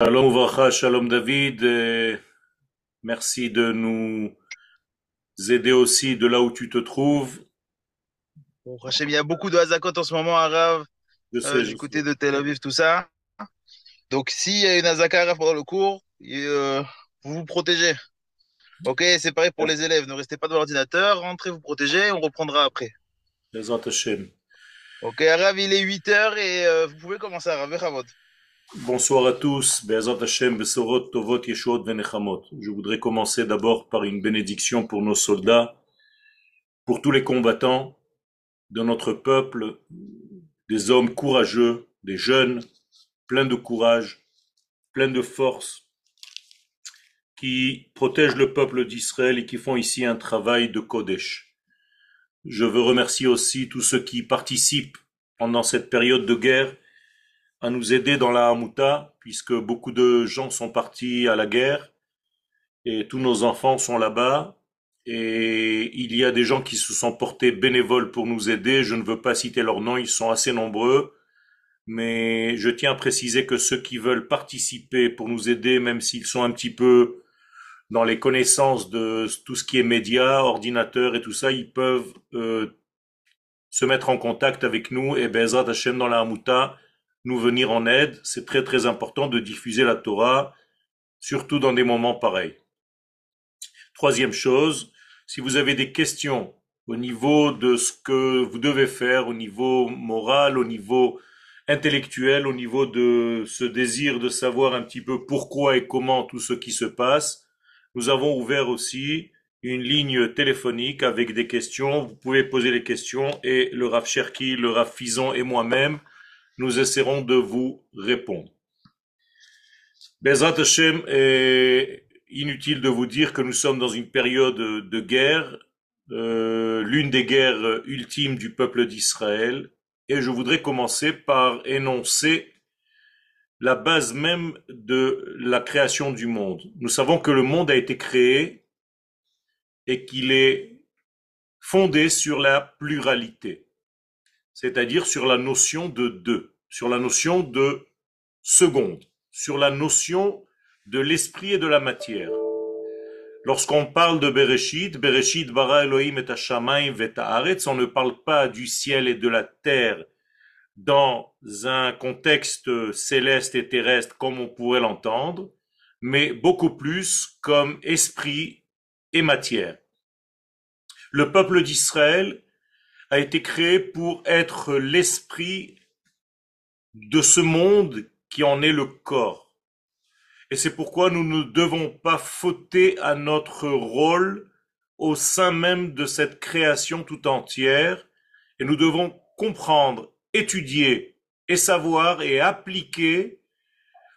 Shalom Uvracha, Shalom David, et merci de nous aider aussi de là où tu te trouves. Bon, Hachem, il y a beaucoup de Hazakot en ce moment, Arav, Je euh, sais, je du sais. côté de Tel Aviv, tout ça. Donc, s'il y a une Hazaka Arav pendant le cours, et, euh, vous vous protégez. Ok, c'est pareil pour les élèves. Ne restez pas devant l'ordinateur, rentrez vous protéger, on reprendra après. Bezrat Hashem. Ok, Arav, il est 8 heures et euh, vous pouvez commencer, Arav, Bechavot. Bonsoir à tous. Je voudrais commencer d'abord par une bénédiction pour nos soldats, pour tous les combattants de notre peuple, des hommes courageux, des jeunes, pleins de courage, pleins de force, qui protègent le peuple d'Israël et qui font ici un travail de Kodesh. Je veux remercier aussi tous ceux qui participent pendant cette période de guerre à nous aider dans la Hamouta, puisque beaucoup de gens sont partis à la guerre et tous nos enfants sont là-bas. Et il y a des gens qui se sont portés bénévoles pour nous aider. Je ne veux pas citer leurs noms, ils sont assez nombreux. Mais je tiens à préciser que ceux qui veulent participer pour nous aider, même s'ils sont un petit peu dans les connaissances de tout ce qui est médias, ordinateurs et tout ça, ils peuvent euh, se mettre en contact avec nous et Bezrat Hashem dans la Hamouta, nous venir en aide. C'est très très important de diffuser la Torah, surtout dans des moments pareils. Troisième chose, si vous avez des questions au niveau de ce que vous devez faire, au niveau moral, au niveau intellectuel, au niveau de ce désir de savoir un petit peu pourquoi et comment tout ce qui se passe, nous avons ouvert aussi une ligne téléphonique avec des questions. Vous pouvez poser les questions et le Rav Cherki, le Rav Fison et moi-même, nous essaierons de vous répondre. Bezrat Hashem, est inutile de vous dire que nous sommes dans une période de guerre, euh, l'une des guerres ultimes du peuple d'Israël, et je voudrais commencer par énoncer la base même de la création du monde. Nous savons que le monde a été créé et qu'il est fondé sur la pluralité, c'est-à-dire sur la notion de deux, sur la notion de seconde, sur la notion de l'esprit et de la matière. Lorsqu'on parle de Bereshit, Bereshit bara Elohim et Hashamayim vet haaretz, on ne parle pas du ciel et de la terre dans un contexte céleste et terrestre comme on pourrait l'entendre, mais beaucoup plus comme esprit et matière. Le peuple d'Israël a été créé pour être l'esprit de ce monde qui en est le corps. Et c'est pourquoi nous ne devons pas fauter à notre rôle au sein même de cette création tout entière, et nous devons comprendre, étudier et savoir et appliquer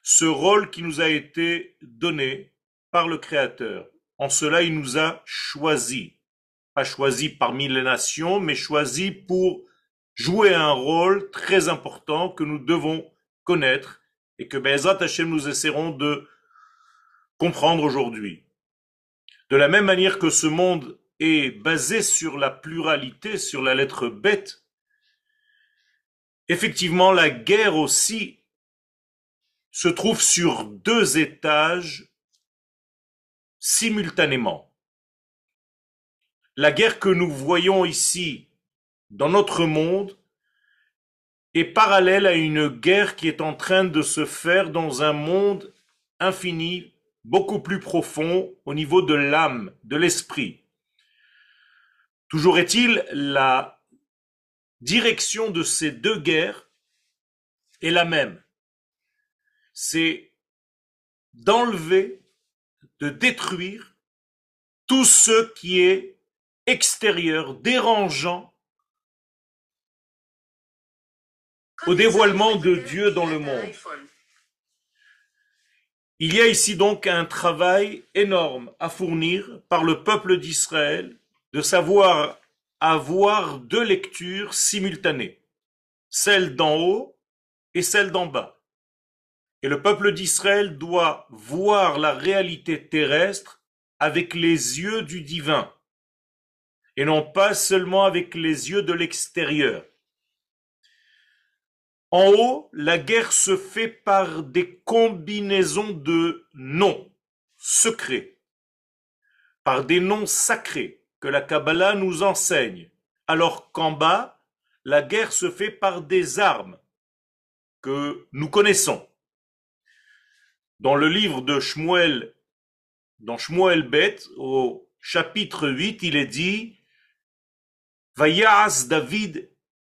ce rôle qui nous a été donné par le Créateur. En cela, il nous a choisis, pas choisis parmi les nations, mais choisis pour jouer un rôle très important que nous devons connaître et que Bezat Hashem nous essaierons de comprendre aujourd'hui. De la même manière que ce monde est basé sur la pluralité, sur la lettre bête, effectivement la guerre aussi se trouve sur deux étages simultanément. La guerre que nous voyons ici dans notre monde est parallèle à une guerre qui est en train de se faire dans un monde infini, beaucoup plus profond au niveau de l'âme, de l'esprit. Toujours est-il, la direction de ces deux guerres est la même. C'est d'enlever, de détruire tout ce qui est extérieur, dérangeant au dévoilement de Dieu dans le monde. Il y a ici donc un travail énorme à fournir par le peuple d'Israël de savoir avoir deux lectures simultanées, celle d'en haut et celle d'en bas. Et le peuple d'Israël doit voir la réalité terrestre avec les yeux du divin et non pas seulement avec les yeux de l'extérieur. En haut, la guerre se fait par des combinaisons de noms secrets, par des noms sacrés que la Kabbalah nous enseigne, alors qu'en bas, la guerre se fait par des armes que nous connaissons. Dans le livre de Shmuel, dans Shmuel Bet, au chapitre 8, il est dit Vayas David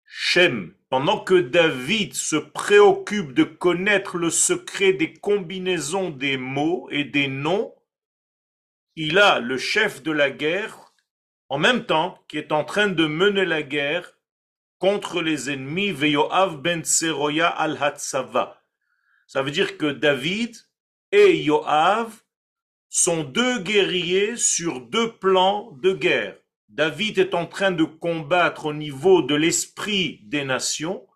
Shem. Pendant que David se préoccupe de connaître le secret des combinaisons des mots et des noms, il a le chef de la guerre en même temps qui est en train de mener la guerre contre les ennemis Veyoav ben Seroya al Hatsava. Ça veut dire que David et Yoav sont deux guerriers sur deux plans de guerre. David est en train de combattre au niveau de l'esprit des nations,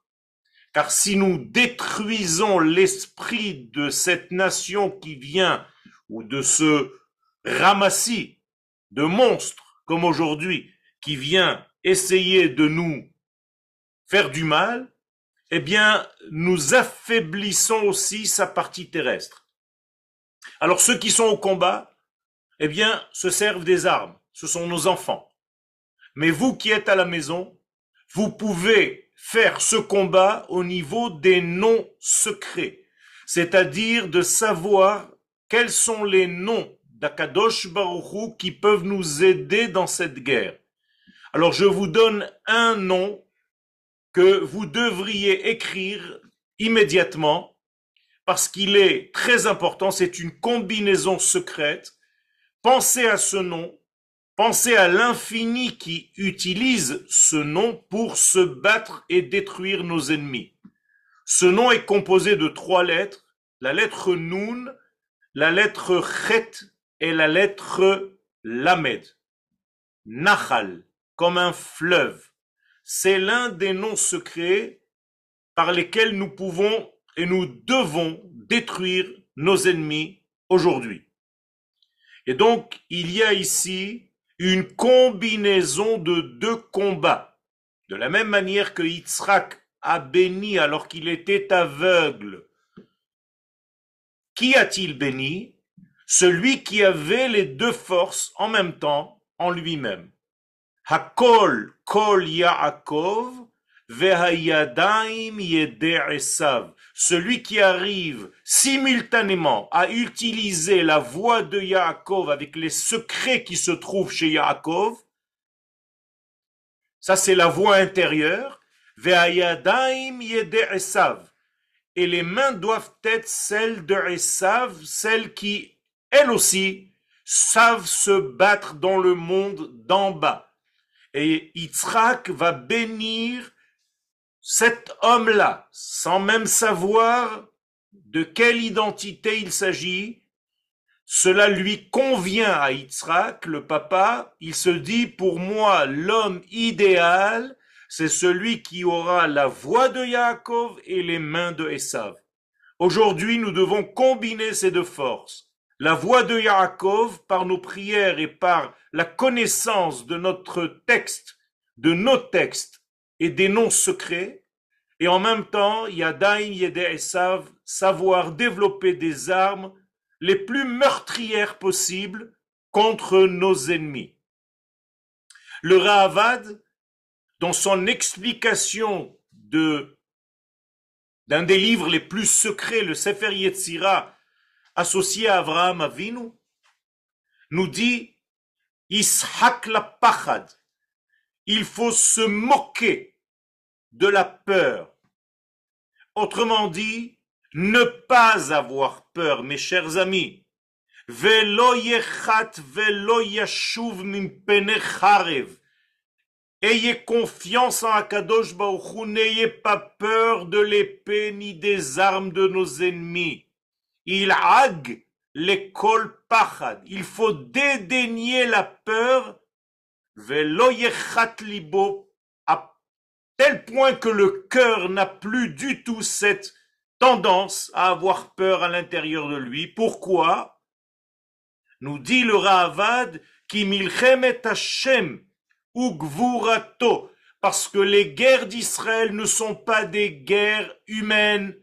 car si nous détruisons l'esprit de cette nation qui vient, ou de ce ramassis de monstres comme aujourd'hui, qui vient essayer de nous faire du mal, eh bien, nous affaiblissons aussi sa partie terrestre. Alors ceux qui sont au combat, eh bien, se servent des armes. Ce sont nos enfants. Mais vous qui êtes à la maison, vous pouvez faire ce combat au niveau des noms secrets. C'est-à-dire de savoir quels sont les noms d'Akadosh Baruchou qui peuvent nous aider dans cette guerre. Alors je vous donne un nom que vous devriez écrire immédiatement parce qu'il est très important, c'est une combinaison secrète. Pensez à ce nom, pensez à l'infini qui utilise ce nom pour se battre et détruire nos ennemis. Ce nom est composé de trois lettres, la lettre Nun, la lettre Chet et la lettre Lamed. Nahal, comme un fleuve. C'est l'un des noms secrets par lesquels nous pouvons et nous devons détruire nos ennemis aujourd'hui. Et donc, il y a ici une combinaison de deux combats. De la même manière que Yitzhak a béni alors qu'il était aveugle. Qui a-t-il béni? Celui qui avait les deux forces en même temps en lui-même. Hakol kol Yaakov. Celui qui arrive simultanément à utiliser la voix de Yaakov avec les secrets qui se trouvent chez Yaakov, ça c'est la voix intérieure. Et les mains doivent être celles de Esav, celles qui elles aussi, savent se battre dans le monde d'en bas. Et Yitzhak va bénir cet homme-là, sans même savoir de quelle identité il s'agit. Cela lui convient à Yitzhak, le papa. Il se dit, pour moi, l'homme idéal, c'est celui qui aura la voix de Yaakov et les mains de Esav. Aujourd'hui, nous devons combiner ces deux forces la voix de Yaakov par nos prières et par la connaissance de notre texte, de nos textes et des noms secrets, et en même temps, Yadaim Yede Esav, savoir développer des armes les plus meurtrières possibles contre nos ennemis. Le Rahavad, dans son explication de d'un des livres les plus secrets, le Sefer Yetzirah, associé à Abraham Avinu, nous dit Ishak la pachad. Il faut se moquer de la peur. Autrement dit, ne pas avoir peur, mes chers amis. Velo yechat velo Ayez confiance en Akadosh Baruch n'ayez pas peur de l'épée ni des armes de nos ennemis. Il ag l'école pachad. Il faut dédaigner la peur, libo, à tel point que le cœur n'a plus du tout cette tendance à avoir peur à l'intérieur de lui. Pourquoi? Nous dit le Ravad, qui milchemet Hashem, ugvurato, Parce que les guerres d'Israël ne sont pas des guerres humaines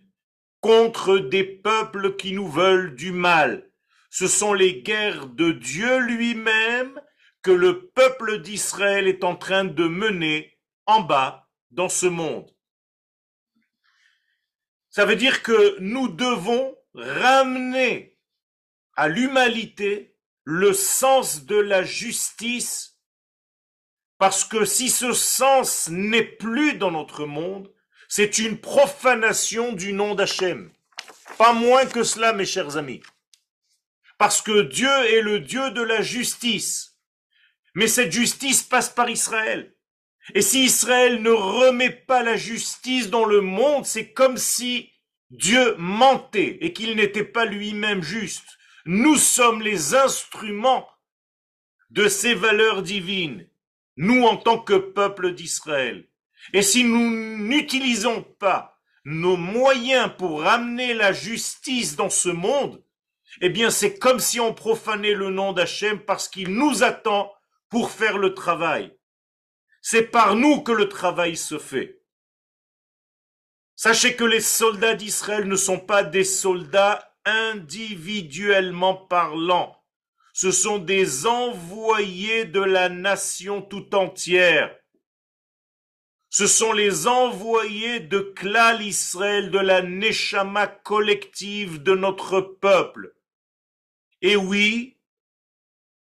contre des peuples qui nous veulent du mal. Ce sont les guerres de Dieu lui-même que le peuple d'Israël est en train de mener en bas dans ce monde. Ça veut dire que nous devons ramener à l'humanité le sens de la justice, parce que si ce sens n'est plus dans notre monde, c'est une profanation du nom d'Hachem. Pas moins que cela, mes chers amis. Parce que Dieu est le Dieu de la justice. Mais cette justice passe par Israël. Et si Israël ne remet pas la justice dans le monde, c'est comme si Dieu mentait et qu'il n'était pas lui-même juste. Nous sommes les instruments de ces valeurs divines, nous en tant que peuple d'Israël. Et si nous n'utilisons pas nos moyens pour ramener la justice dans ce monde, eh bien c'est comme si on profanait le nom d'Hachem parce qu'il nous attend pour faire le travail. C'est par nous que le travail se fait. Sachez que les soldats d'Israël ne sont pas des soldats individuellement parlant. Ce sont des envoyés de la nation tout entière. Ce sont les envoyés de Klal Israël, de la Neshama collective de notre peuple. Et oui,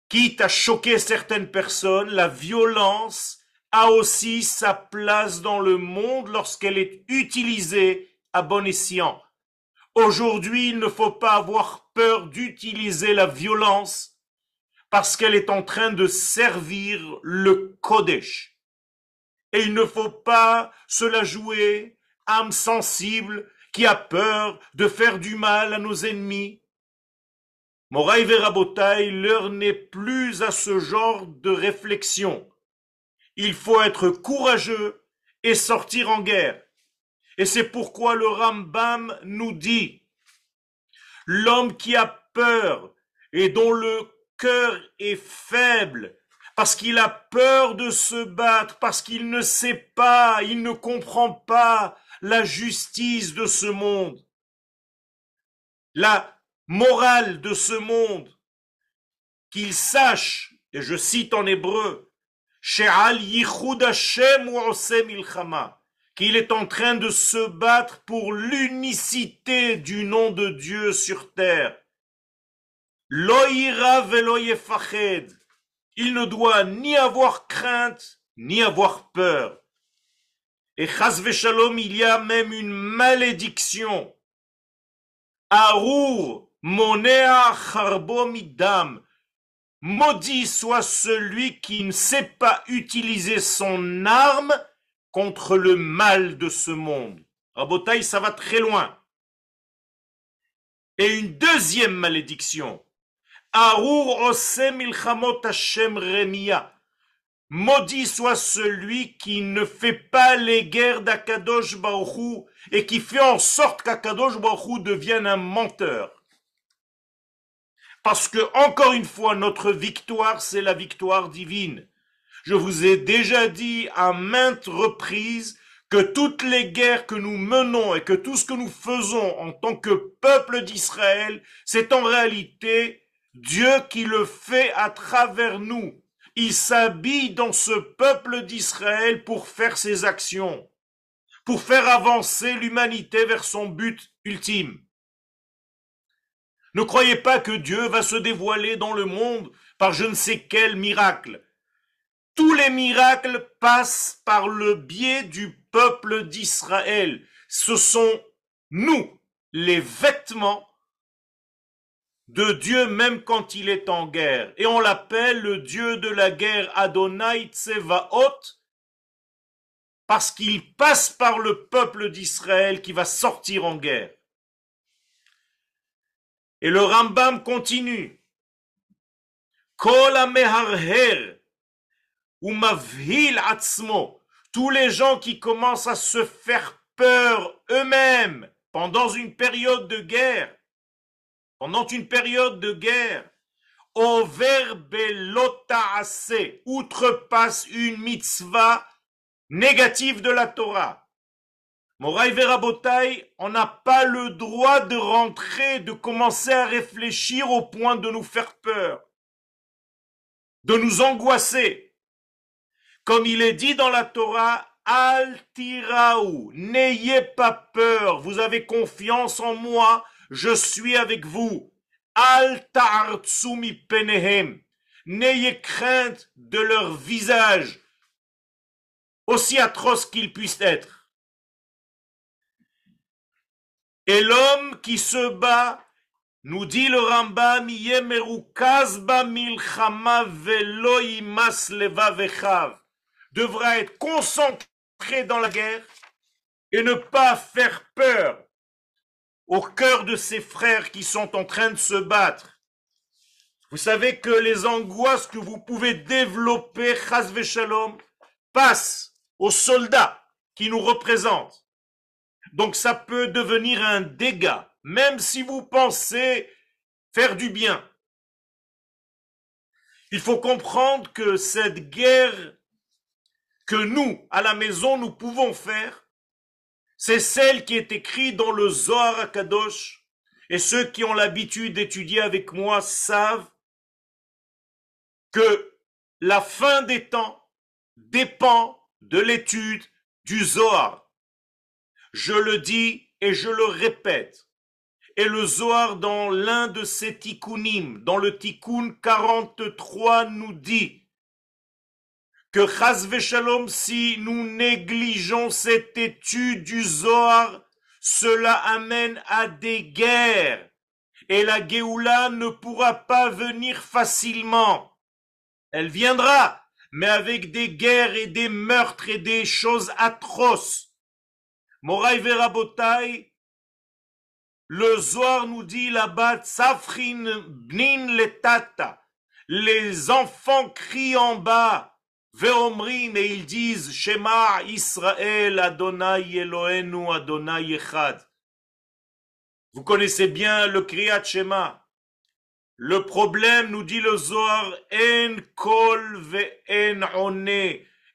quitte à choquer certaines personnes, la violence a aussi sa place dans le monde lorsqu'elle est utilisée à bon escient. Aujourd'hui, il ne faut pas avoir peur d'utiliser la violence parce qu'elle est en train de servir le Kodesh. Et il ne faut pas se la jouer âme sensible qui a peur de faire du mal à nos ennemis. Moraï Verabotai, l'heure n'est plus à ce genre de réflexion il faut être courageux et sortir en guerre. Et c'est pourquoi le Rambam nous dit, l'homme qui a peur et dont le cœur est faible, parce qu'il a peur de se battre, parce qu'il ne sait pas, il ne comprend pas la justice de ce monde, la morale de ce monde, qu'il sache, et je cite en hébreu, qu'il est en train de se battre pour l'unicité du nom de Dieu sur terre. Il ne doit ni avoir crainte, ni avoir peur. Et il y a même une malédiction. Arur monea charbomidam. Maudit soit celui qui ne sait pas utiliser son arme contre le mal de ce monde. Rabotaï, ça va très loin. Et une deuxième malédiction. Arur osem ilchamot Hashem remia. Maudit soit celui qui ne fait pas les guerres d'Akadosh Baruch et qui fait en sorte qu'Akadosh Baruch devienne un menteur. Parce que, encore une fois, notre victoire, c'est la victoire divine. Je vous ai déjà dit à maintes reprises que toutes les guerres que nous menons et que tout ce que nous faisons en tant que peuple d'Israël, c'est en réalité Dieu qui le fait à travers nous. Il s'habille dans ce peuple d'Israël pour faire ses actions, pour faire avancer l'humanité vers son but ultime. Ne croyez pas que Dieu va se dévoiler dans le monde par je ne sais quel miracle. Tous les miracles passent par le biais du peuple d'Israël. Ce sont nous, les vêtements de Dieu même quand il est en guerre. Et on l'appelle le Dieu de la guerre Adonai Tsevaot parce qu'il passe par le peuple d'Israël qui va sortir en guerre. Et le Rambam continue. Tous les gens qui commencent à se faire peur eux-mêmes pendant une période de guerre, pendant une période de guerre, outrepasse une mitzvah négative de la Torah. Moraï Verabotai, on n'a pas le droit de rentrer, de commencer à réfléchir au point de nous faire peur, de nous angoisser. Comme il est dit dans la Torah, Altiraou, n'ayez pas peur, vous avez confiance en moi, je suis avec vous. Altartsumi penehem, n'ayez crainte de leur visage, aussi atroce qu'ils puissent être. Et l'homme qui se bat, nous dit le Rambam, devra être concentré dans la guerre et ne pas faire peur au cœur de ses frères qui sont en train de se battre. Vous savez que les angoisses que vous pouvez développer, chas shalom, passent aux soldats qui nous représentent. Donc ça peut devenir un dégât, même si vous pensez faire du bien. Il faut comprendre que cette guerre que nous, à la maison, nous pouvons faire, c'est celle qui est écrite dans le Zohar Kadosh, et ceux qui ont l'habitude d'étudier avec moi savent que la fin des temps dépend de l'étude du Zohar. Je le dis et je le répète. Et le Zohar dans l'un de ses tikkunim, dans le tikkun 43, nous dit que Chaz Shalom, si nous négligeons cette étude du Zohar, cela amène à des guerres. Et la Géoula ne pourra pas venir facilement. Elle viendra, mais avec des guerres et des meurtres et des choses atroces. Moraï Verabotai, le Zohar nous dit là-bas, Safrin Bnin Letata, les enfants crient en bas, Veomrim, et ils disent, Shema Israël Adonai Elohenu Adonai Echad. Vous connaissez bien le Kriyat Shema. Le problème, nous dit le Zohar, en kol ve en.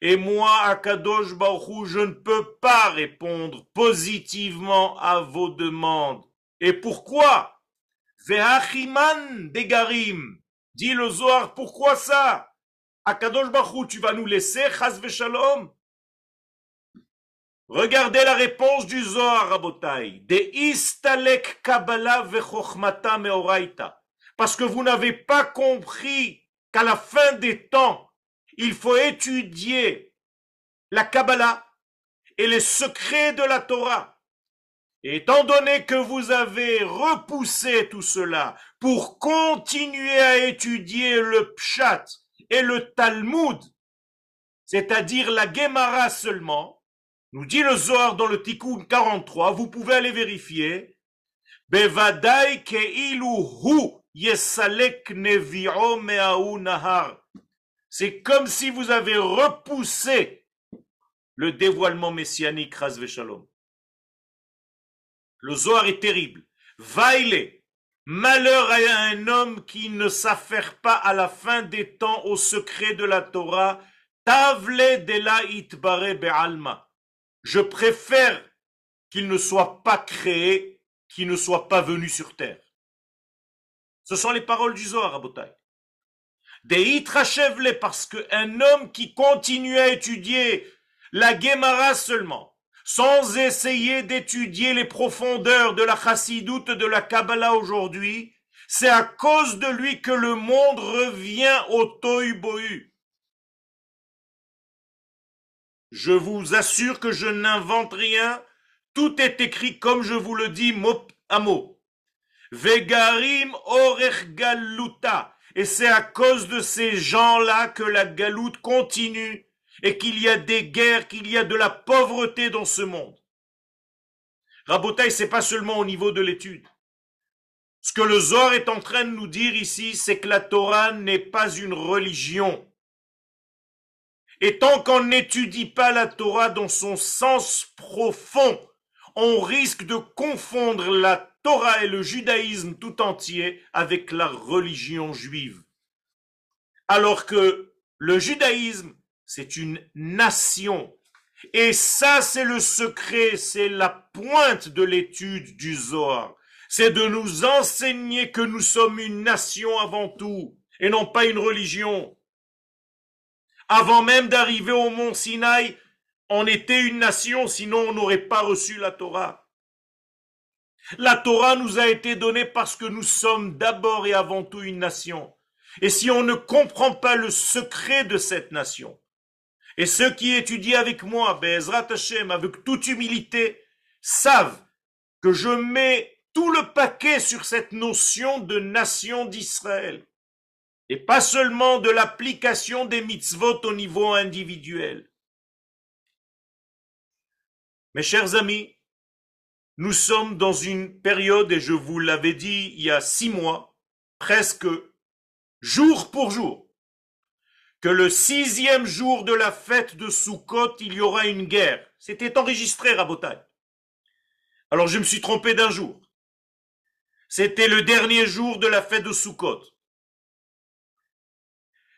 Et moi, Akadosh Baruch je ne peux pas répondre positivement à vos demandes. Et pourquoi? Vehachiman degarim. Dit le Zohar, pourquoi ça? Akadosh Baruch tu vas nous laisser, chas shalom Regardez la réponse du Zohar, Rabotai. De istalek kabbalah vechochmata meoraita parce que vous n'avez pas compris qu'à la fin des temps, il faut étudier la Kabbalah et les secrets de la Torah. Étant donné que vous avez repoussé tout cela pour continuer à étudier le Pshat et le Talmud, c'est-à-dire la Gemara seulement, nous dit le Zohar dans le Tikkun 43, vous pouvez aller vérifier, Bevadai hu c'est comme si vous avez repoussé le dévoilement messianique, Shalom. Le Zohar est terrible. Vaile, malheur à un homme qui ne s'affaire pas à la fin des temps au secret de la Torah. Tavle de la itbare be'alma. Je préfère qu'il ne soit pas créé, qu'il ne soit pas venu sur terre. Ce sont les paroles du Zohar, Rabotai. Des parce qu'un homme qui continue à étudier la Gemara seulement, sans essayer d'étudier les profondeurs de la chassidoute de la Kabbalah aujourd'hui, c'est à cause de lui que le monde revient au tohu Je vous assure que je n'invente rien, tout est écrit comme je vous le dis mot à mot. Vegarim orech galuta. Et c'est à cause de ces gens-là que la galoute continue et qu'il y a des guerres, qu'il y a de la pauvreté dans ce monde. Rabotaï, c'est pas seulement au niveau de l'étude. Ce que le Zohar est en train de nous dire ici, c'est que la Torah n'est pas une religion. Et tant qu'on n'étudie pas la Torah dans son sens profond, on risque de confondre la Torah et le judaïsme tout entier avec la religion juive. Alors que le judaïsme, c'est une nation Et ça, c'est le secret, c'est la pointe de l'étude du Zohar. C'est de nous enseigner que nous sommes une nation avant tout, et non pas une religion. Avant même d'arriver au mont Sinaï, on était une nation, sinon on n'aurait pas reçu la Torah. La Torah nous a été donnée parce que nous sommes d'abord et avant tout une nation. Et si on ne comprend pas le secret de cette nation, et ceux qui étudient avec moi, Bezrat Hashem, avec toute humilité, savent que je mets tout le paquet sur cette notion de nation d'Israël. Et pas seulement de l'application des mitzvot au niveau individuel. Mes chers amis, nous sommes dans une période, et je vous l'avais dit il y a six mois, presque jour pour jour, que le sixième jour de la fête de Sukkot, il y aura une guerre. C'était enregistré, à Rabotai. Alors je me suis trompé d'un jour. C'était le dernier jour de la fête de Sukkot.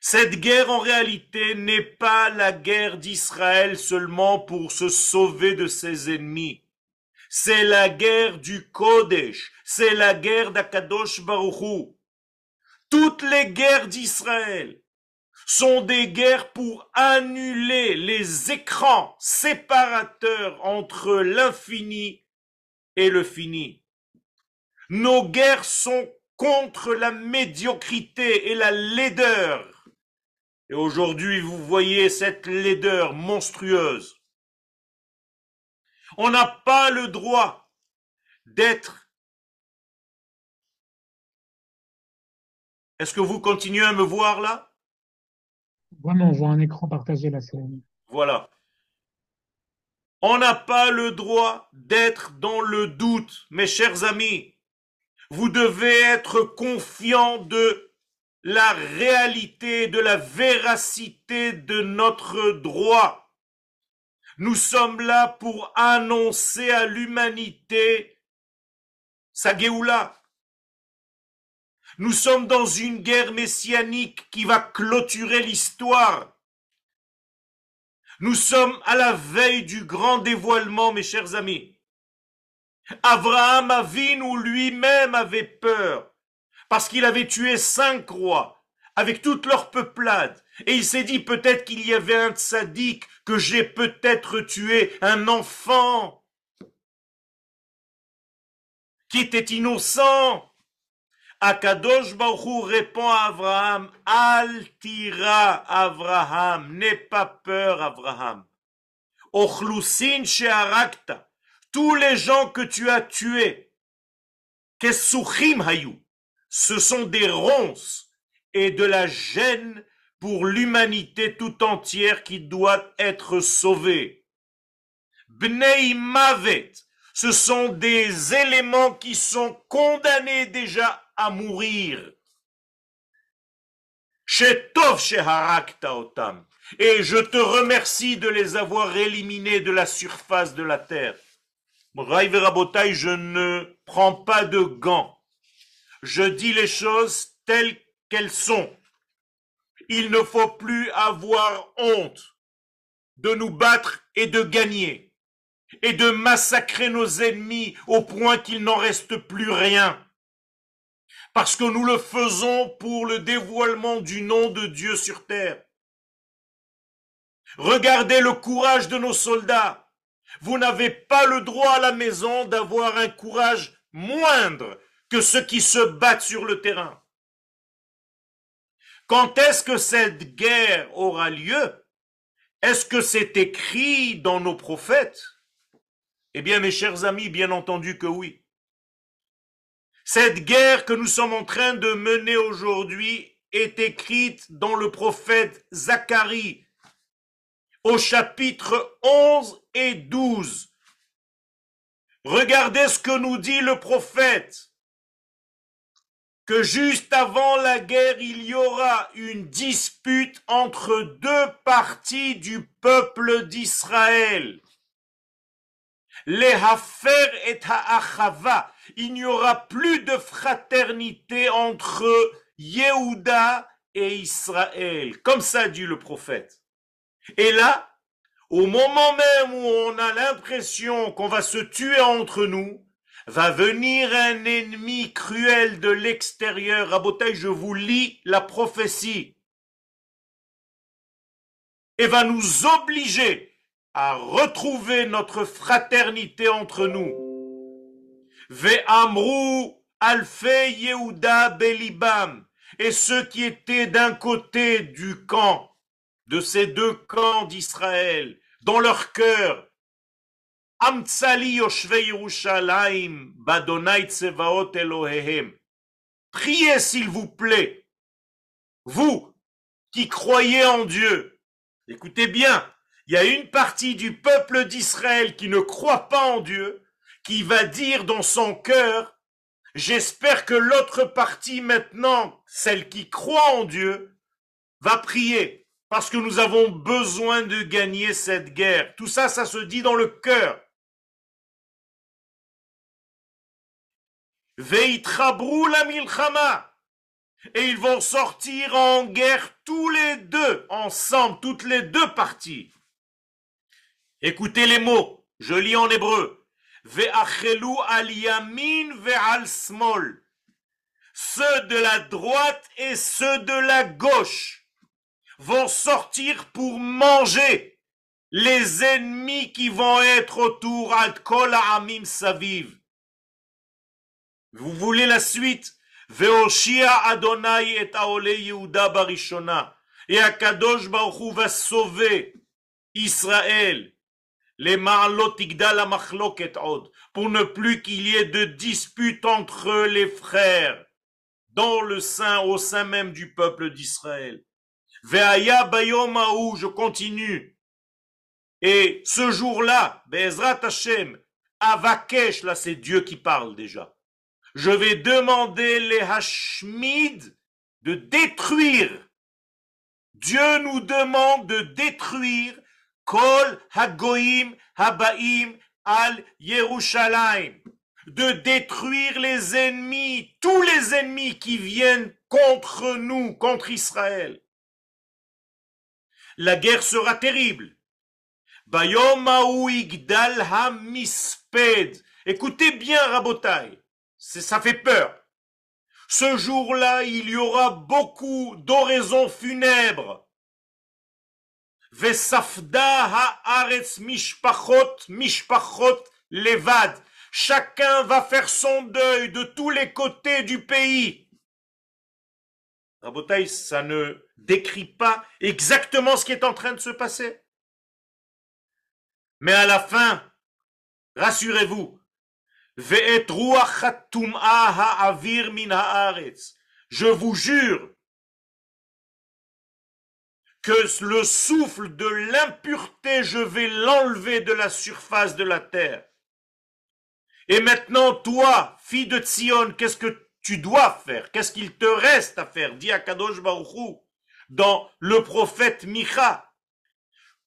Cette guerre en réalité n'est pas la guerre d'Israël seulement pour se sauver de ses ennemis. C'est la guerre du Kodesh, c'est la guerre d'Akadosh Baruchou. Toutes les guerres d'Israël sont des guerres pour annuler les écrans séparateurs entre l'infini et le fini. Nos guerres sont contre la médiocrité et la laideur. Et aujourd'hui, vous voyez cette laideur monstrueuse. On n'a pas le droit d'être. Est-ce que vous continuez à me voir là? Vraiment, on voit un écran partagé là. Voilà. On n'a pas le droit d'être dans le doute, mes chers amis. Vous devez être confiant de la réalité, de la véracité de notre droit. Nous sommes là pour annoncer à l'humanité sa Géoula. Nous sommes dans une guerre messianique qui va clôturer l'histoire. Nous sommes à la veille du grand dévoilement, mes chers amis. Abraham Avinu lui-même avait peur parce qu'il avait tué cinq rois avec toute leur peuplade. Et il s'est dit peut-être qu'il y avait un tzaddik, que j'ai peut-être tué un enfant qui était innocent. Akadosh Baruch répond à Abraham, Altira Abraham, n'aie pas peur Abraham. Ochlusin she'arakta, tous les gens que tu as tués, kesuchim hayu, ce sont des ronces et de la gêne pour l'humanité tout entière qui doit être sauvée. Bnei Mavet, ce sont des éléments qui sont condamnés déjà à mourir. Et je te remercie de les avoir éliminés de la surface de la terre. je ne prends pas de gants. Je dis les choses telles qu'elles sont. Il ne faut plus avoir honte de nous battre et de gagner et de massacrer nos ennemis au point qu'il n'en reste plus rien parce que nous le faisons pour le dévoilement du nom de Dieu sur terre. Regardez le courage de nos soldats. Vous n'avez pas le droit à la maison d'avoir un courage moindre que ceux qui se battent sur le terrain. Quand est-ce que cette guerre aura lieu? Est-ce que c'est écrit dans nos prophètes? Eh bien, mes chers amis, bien entendu que oui. Cette guerre que nous sommes en train de mener aujourd'hui est écrite dans le prophète Zacharie au chapitre 11 et 12. Regardez ce que nous dit le prophète. Que juste avant la guerre, il y aura une dispute entre deux parties du peuple d'Israël. Les Hafer et Ha'achava, il n'y aura plus de fraternité entre Yehuda et Israël. Comme ça dit le prophète. Et là, au moment même où on a l'impression qu'on va se tuer entre nous, va venir un ennemi cruel de l'extérieur. Rabotaï, je vous lis la prophétie. Et va nous obliger à retrouver notre fraternité entre nous. Ve'amru alfe Yehuda belibam. Et ceux qui étaient d'un côté du camp, de ces deux camps d'Israël, dans leur cœur, Amtsali Yerushalayim. Priez s'il vous plaît, vous qui croyez en Dieu. Écoutez bien, il y a une partie du peuple d'Israël qui ne croit pas en Dieu, qui va dire dans son cœur, j'espère que l'autre partie maintenant, celle qui croit en Dieu, va prier, parce que nous avons besoin de gagner cette guerre. Tout ça, ça se dit dans le cœur. Veitrabrou la. Et ils vont sortir en guerre tous les deux, ensemble, toutes les deux parties. Écoutez les mots, je lis en hébreu. Ve'achelu al yamin ve'al smol. Ceux de la droite et ceux de la gauche vont sortir pour manger les ennemis qui vont être autour al kol ha'amim saviv. Vous voulez la suite? Veoshia Adonai et Aole Yehuda barishona. Et Akadosh Baruch Hu va sauver Israël. Les Igdal HaMachloket Od. Pour ne plus qu'il y ait de dispute entre les frères. Dans le sein, au sein même du peuple d'Israël. Ve'aya Bayom je continue. Et ce jour-là, Be'ezrat Hashem, Avakesh, là c'est Dieu qui parle déjà je vais demander les Hashmid de détruire. Dieu nous demande de détruire Kol Hagoim Habaim al Yerushalayim, de détruire les ennemis, tous les ennemis qui viennent contre nous, contre Israël. La guerre sera terrible. Bayom Igdal Hamisped. Écoutez bien, Rabotai ça fait peur. Ce jour-là, il y aura beaucoup d'oraisons funèbres. Vesafda haaretz mishpachot mishpachot levad. Chacun va faire son deuil de tous les côtés du pays. Rabotaï, ça ne décrit pas exactement ce qui est en train de se passer. Mais à la fin, rassurez-vous, je vous jure que le souffle de l'impureté, je vais l'enlever de la surface de la terre. Et maintenant, toi, fille de Tzion, qu'est-ce que tu dois faire? Qu'est-ce qu'il te reste à faire? Dit Akadosh Baruchou dans le prophète Micha.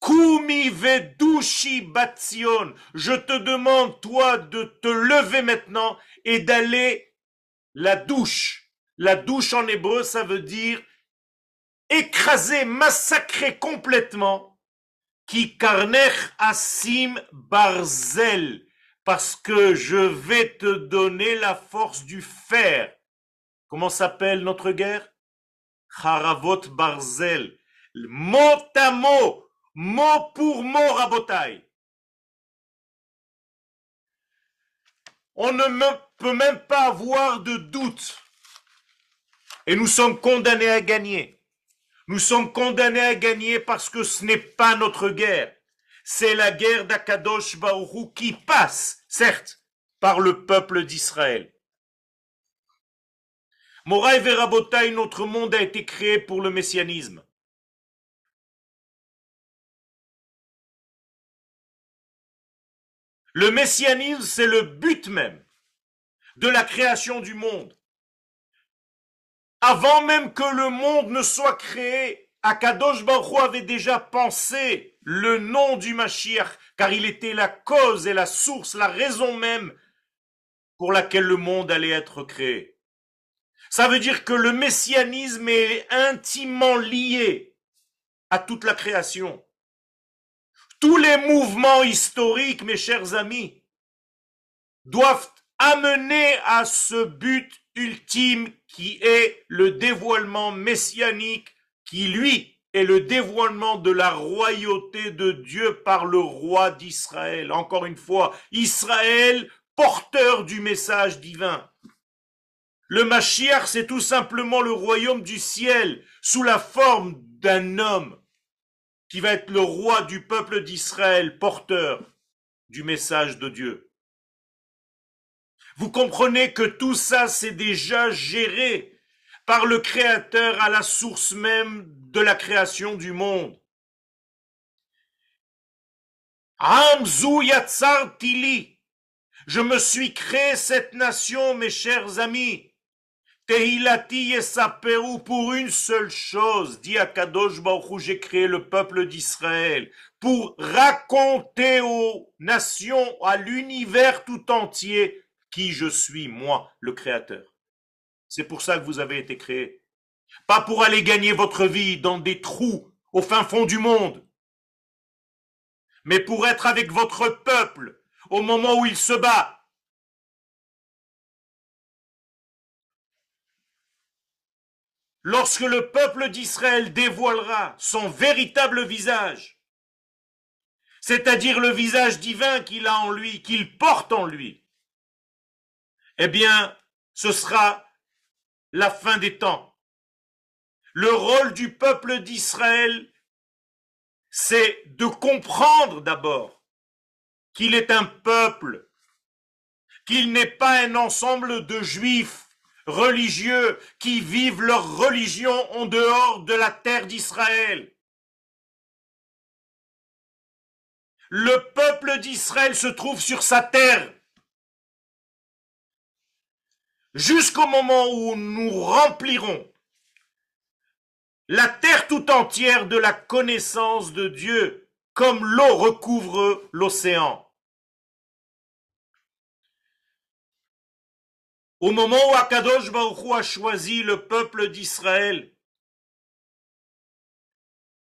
Kumi vedushi batzion. Je te demande, toi, de te lever maintenant et d'aller la douche. La douche en hébreu, ça veut dire écraser, massacrer complètement. Ki karnech asim barzel. Parce que je vais te donner la force du fer. Comment s'appelle notre guerre? Haravot barzel. Mot à mot mot pour mot, rabotaille. On ne peut même pas avoir de doute. Et nous sommes condamnés à gagner. Nous sommes condamnés à gagner parce que ce n'est pas notre guerre. C'est la guerre d'Akadosh Baourou qui passe, certes, par le peuple d'Israël. Moraï Verabotaï, notre monde a été créé pour le messianisme. Le messianisme, c'est le but même de la création du monde. Avant même que le monde ne soit créé, Akadosh Baruch avait déjà pensé le nom du Mashiach, car il était la cause et la source, la raison même pour laquelle le monde allait être créé. Ça veut dire que le messianisme est intimement lié à toute la création. Tous les mouvements historiques, mes chers amis, doivent amener à ce but ultime qui est le dévoilement messianique, qui lui est le dévoilement de la royauté de Dieu par le roi d'Israël. Encore une fois, Israël, porteur du message divin. Le Mashiach, c'est tout simplement le royaume du ciel, sous la forme d'un homme qui va être le roi du peuple d'Israël, porteur du message de Dieu. Vous comprenez que tout ça, c'est déjà géré par le Créateur à la source même de la création du monde. Tili. Je me suis créé cette nation, mes chers amis. Tehilati Yesaperu pour une seule chose, dit Akadosh Baruch j'ai créé le peuple d'Israël pour raconter aux nations, à l'univers tout entier, qui je suis, moi, le Créateur. C'est pour ça que vous avez été créés. Pas pour aller gagner votre vie dans des trous au fin fond du monde, mais pour être avec votre peuple au moment où il se bat, lorsque le peuple d'Israël dévoilera son véritable visage, c'est-à-dire le visage divin qu'il a en lui, qu'il porte en lui, eh bien, ce sera la fin des temps. Le rôle du peuple d'Israël, c'est de comprendre d'abord qu'il est un peuple, qu'il n'est pas un ensemble de juifs religieux qui vivent leur religion en dehors de la terre d'Israël. Le peuple d'Israël se trouve sur sa terre. Jusqu'au moment où nous remplirons la terre tout entière de la connaissance de Dieu, comme l'eau recouvre l'océan. Au moment où Akadosh Baruch a choisi le peuple d'Israël,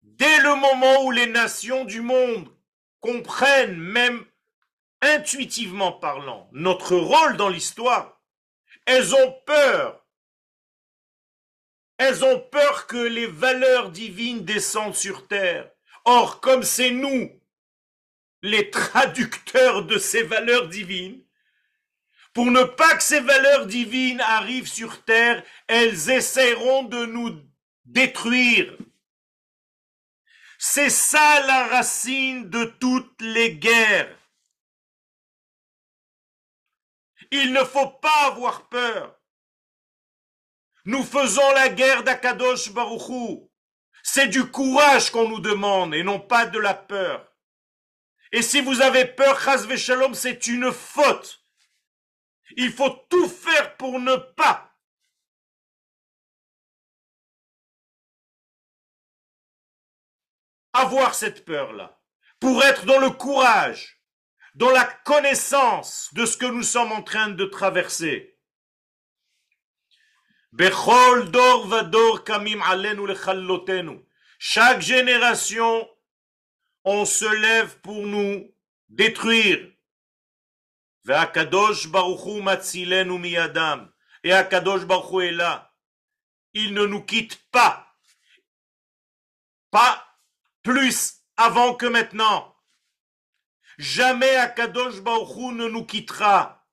dès le moment où les nations du monde comprennent, même intuitivement parlant, notre rôle dans l'histoire, elles ont peur. Elles ont peur que les valeurs divines descendent sur terre. Or, comme c'est nous, les traducteurs de ces valeurs divines, pour ne pas que ces valeurs divines arrivent sur terre, elles essaieront de nous détruire. C'est ça la racine de toutes les guerres. Il ne faut pas avoir peur. Nous faisons la guerre d'Akadosh Baruchou. C'est du courage qu'on nous demande et non pas de la peur. Et si vous avez peur, Chas Shalom, c'est une faute. Il faut tout faire pour ne pas avoir cette peur-là, pour être dans le courage, dans la connaissance de ce que nous sommes en train de traverser. Chaque génération, on se lève pour nous détruire. Akadosh Baruchu matzilenu miyadam. Et Akadosh Baruchu est là. Il ne nous quitte pas. Pas plus avant que maintenant. Jamais Akadosh Baruchu ne nous quittera.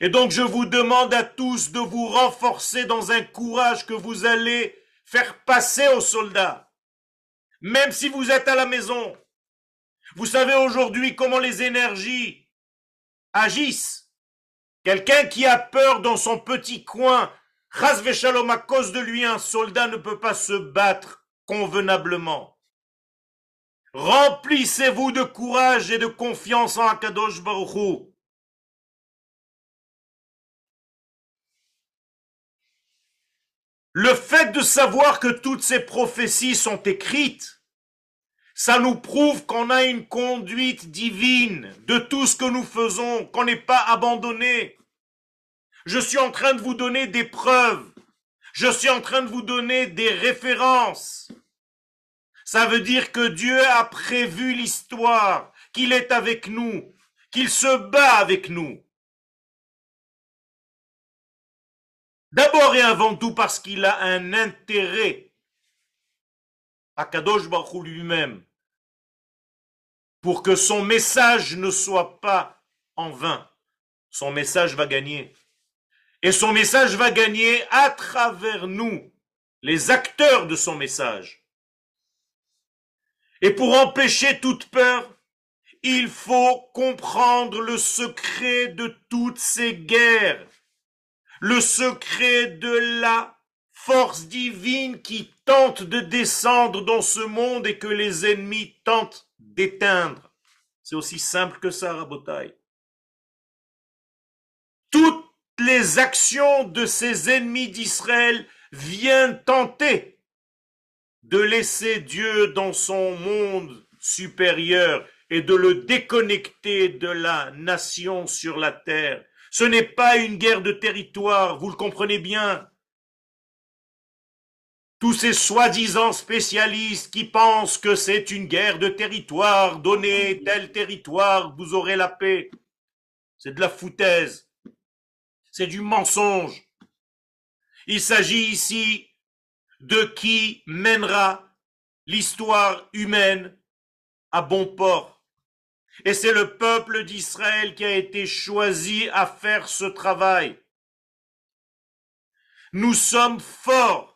Et donc je vous demande à tous de vous renforcer dans un courage que vous allez faire passer aux soldats. Même si vous êtes à la maison. Vous savez aujourd'hui comment les énergies agissent. Quelqu'un qui a peur dans son petit coin, Chas à cause de lui, un soldat ne peut pas se battre convenablement. Remplissez-vous de courage et de confiance en Akadosh Baruch Le fait de savoir que toutes ces prophéties sont écrites, ça nous prouve qu'on a une conduite divine de tout ce que nous faisons, qu'on n'est pas abandonné. Je suis en train de vous donner des preuves. Je suis en train de vous donner des références. Ça veut dire que Dieu a prévu l'histoire, qu'il est avec nous, qu'il se bat avec nous. D'abord et avant tout parce qu'il a un intérêt à Kadosh Baruch lui-même pour que son message ne soit pas en vain. Son message va gagner. Et son message va gagner à travers nous, les acteurs de son message. Et pour empêcher toute peur, il faut comprendre le secret de toutes ces guerres le secret de la force divine qui tente de descendre dans ce monde et que les ennemis tentent d'éteindre. C'est aussi simple que ça, Rabotai. Toutes les actions de ces ennemis d'Israël viennent tenter de laisser Dieu dans son monde supérieur et de le déconnecter de la nation sur la terre ce n'est pas une guerre de territoire, vous le comprenez bien. Tous ces soi-disant spécialistes qui pensent que c'est une guerre de territoire, donnez tel territoire, vous aurez la paix. C'est de la foutaise. C'est du mensonge. Il s'agit ici de qui mènera l'histoire humaine à bon port. Et c'est le peuple d'Israël qui a été choisi à faire ce travail. Nous sommes forts.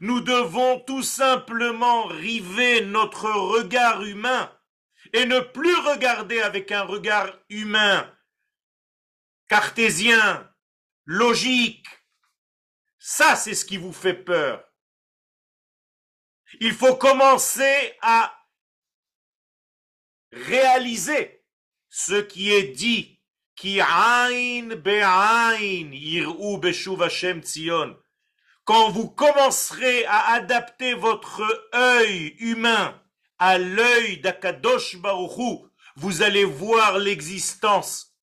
Nous devons tout simplement river notre regard humain et ne plus regarder avec un regard humain, cartésien, logique. Ça, c'est ce qui vous fait peur. Il faut commencer à réaliser ce qui est dit, qui Quand vous commencerez à adapter votre œil humain à l'œil d'Akadosh Baruchou, vous allez voir l'existence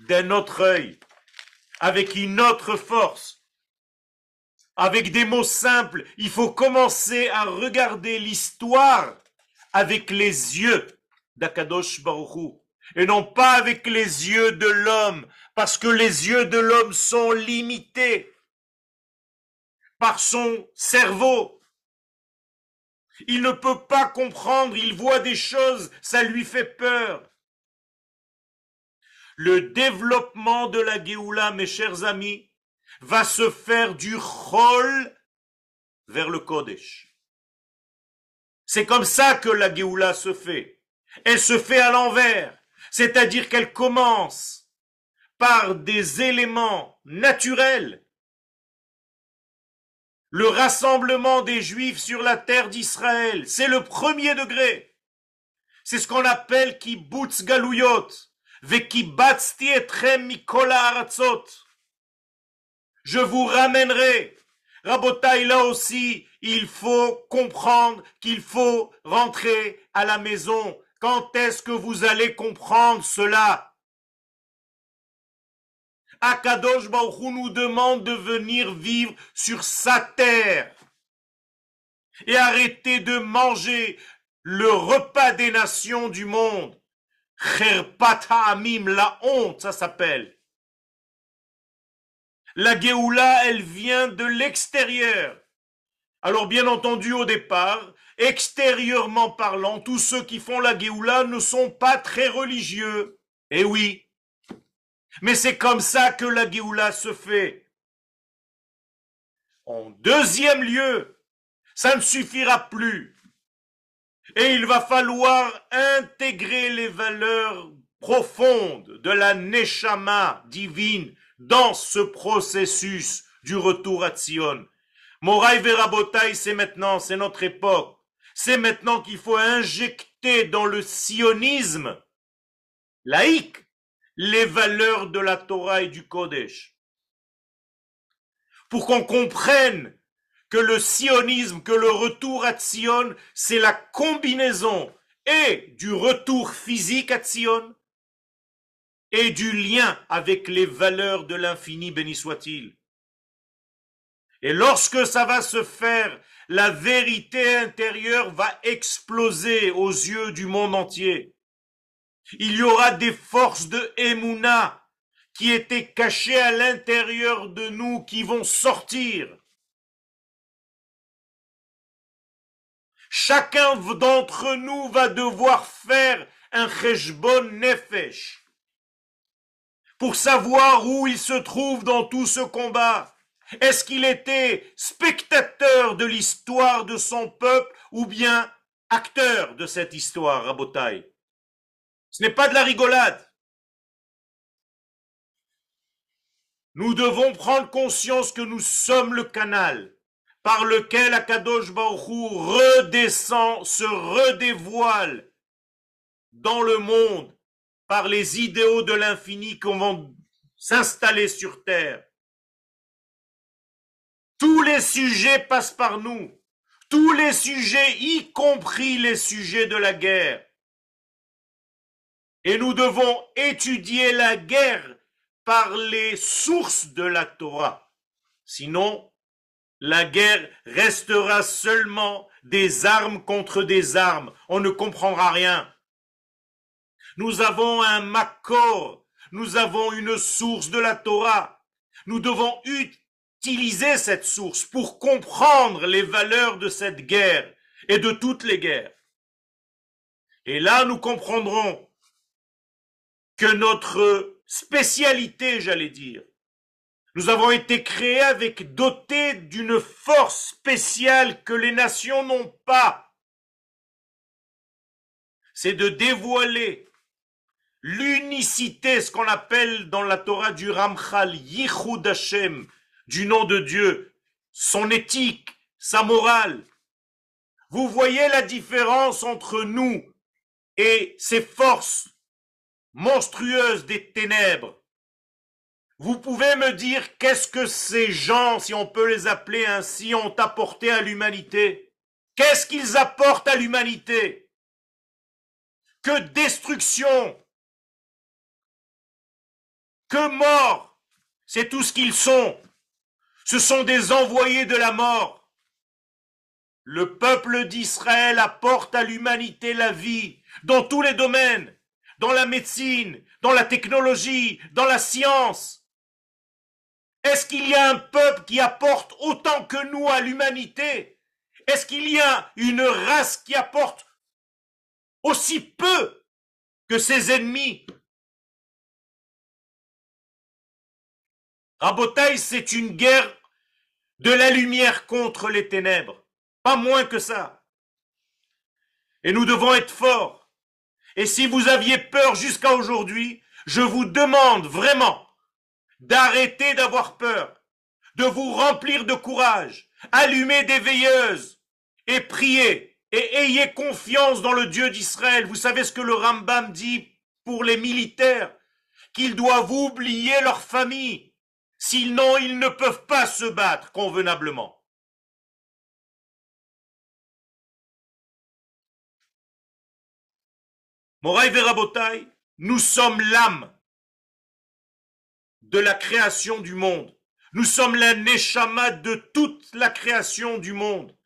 d'un autre œil, avec une autre force. Avec des mots simples, il faut commencer à regarder l'histoire avec les yeux d'Akadosh Baruchou, et non pas avec les yeux de l'homme, parce que les yeux de l'homme sont limités par son cerveau. Il ne peut pas comprendre, il voit des choses, ça lui fait peur. Le développement de la Géoula, mes chers amis, va se faire du Chol vers le Kodesh. C'est comme ça que la Géoula se fait. Elle se fait à l'envers, c'est-à-dire qu'elle commence par des éléments naturels. Le rassemblement des Juifs sur la terre d'Israël, c'est le premier degré. C'est ce qu'on appelle kibbutz galuyot, vekibatzti etrem mikola aratzot. Je vous ramènerai. Rabotai, là aussi, il faut comprendre qu'il faut rentrer à la maison quand est-ce que vous allez comprendre cela? Akadosh Baruch nous demande de venir vivre sur sa terre et arrêter de manger le repas des nations du monde. Amim, la honte, ça s'appelle. La Géoula, elle vient de l'extérieur. Alors bien entendu, au départ, extérieurement parlant, tous ceux qui font la Géoula ne sont pas très religieux. Eh oui. Mais c'est comme ça que la Géoula se fait. En deuxième lieu, ça ne suffira plus. Et il va falloir intégrer les valeurs profondes de la Neshama divine dans ce processus du retour à Tzion. Moraï Verabotai, c'est maintenant, c'est notre époque. C'est maintenant qu'il faut injecter dans le sionisme laïque les valeurs de la Torah et du Kodesh. Pour qu'on comprenne que le sionisme, que le retour à Sion, c'est la combinaison et du retour physique à Sion et du lien avec les valeurs de l'infini, béni soit-il. Et lorsque ça va se faire, la vérité intérieure va exploser aux yeux du monde entier. Il y aura des forces de Emouna qui étaient cachées à l'intérieur de nous qui vont sortir. Chacun d'entre nous va devoir faire un cheshbon nefesh pour savoir où il se trouve dans tout ce combat. Est-ce qu'il était spectateur de l'histoire de son peuple ou bien acteur de cette histoire, Rabotai? Ce n'est pas de la rigolade. Nous devons prendre conscience que nous sommes le canal par lequel Akadosh Baruch redescend, se redévoile dans le monde par les idéaux de l'infini qui vont s'installer sur terre. Tous les sujets passent par nous. Tous les sujets, y compris les sujets de la guerre. Et nous devons étudier la guerre par les sources de la Torah. Sinon, la guerre restera seulement des armes contre des armes. On ne comprendra rien. Nous avons un makor. Nous avons une source de la Torah. Nous devons utiliser cette source pour comprendre les valeurs de cette guerre et de toutes les guerres. Et là, nous comprendrons que notre spécialité, j'allais dire, nous avons été créés avec dotés d'une force spéciale que les nations n'ont pas. C'est de dévoiler l'unicité, ce qu'on appelle dans la Torah du Ramchal, Yichud Hashem, du nom de Dieu, son éthique, sa morale. Vous voyez la différence entre nous et ces forces monstrueuses des ténèbres. Vous pouvez me dire qu'est-ce que ces gens, si on peut les appeler ainsi, ont apporté à l'humanité? Qu'est-ce qu'ils apportent à l'humanité? Que destruction Que mort C'est tout ce qu'ils sont. Ce sont des envoyés de la mort. Le peuple d'Israël apporte à l'humanité la vie dans tous les domaines, dans la médecine, dans la technologie, dans la science. Est-ce qu'il y a un peuple qui apporte autant que nous à l'humanité? Est-ce qu'il y a une race qui apporte aussi peu que ses ennemis? Rabotaï, c'est une guerre de la lumière contre les ténèbres. Pas moins que ça. Et nous devons être forts. Et si vous aviez peur jusqu'à aujourd'hui, je vous demande vraiment d'arrêter d'avoir peur, de vous remplir de courage, allumer des veilleuses et prier et ayez confiance dans le Dieu d'Israël. Vous savez ce que le Rambam dit pour les militaires, qu'ils doivent oublier leur famille, sinon ils ne peuvent pas se battre convenablement. Moraï Verabotai, nous sommes l'âme de la création du monde. Nous sommes la neshama de toute la création du monde.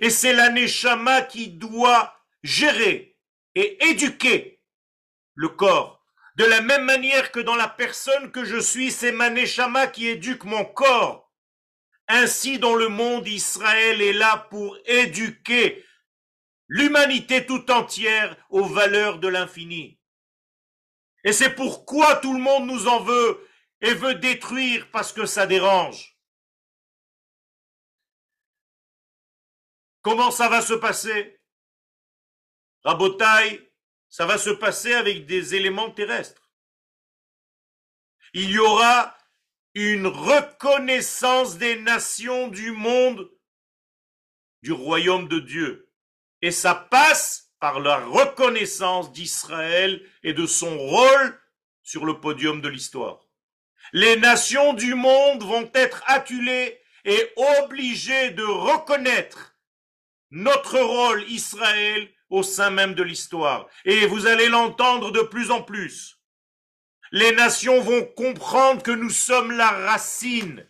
Et c'est la neshama qui doit gérer et éduquer le corps. De la même manière que dans la personne que je suis, c'est ma neshama qui éduque mon corps. Ainsi dans le monde, Israël est là pour éduquer l'humanité tout entière aux valeurs de l'infini. Et c'est pourquoi tout le monde nous en veut et veut détruire parce que ça dérange. Comment ça va se passer? Rabotaille, ça va se passer avec des éléments terrestres. Il y aura une reconnaissance des nations du monde du royaume de Dieu. Et ça passe par la reconnaissance d'Israël et de son rôle sur le podium de l'histoire. Les nations du monde vont être acculées et obligées de reconnaître notre rôle Israël au sein même de l'histoire. Et vous allez l'entendre de plus en plus. Les nations vont comprendre que nous sommes la racine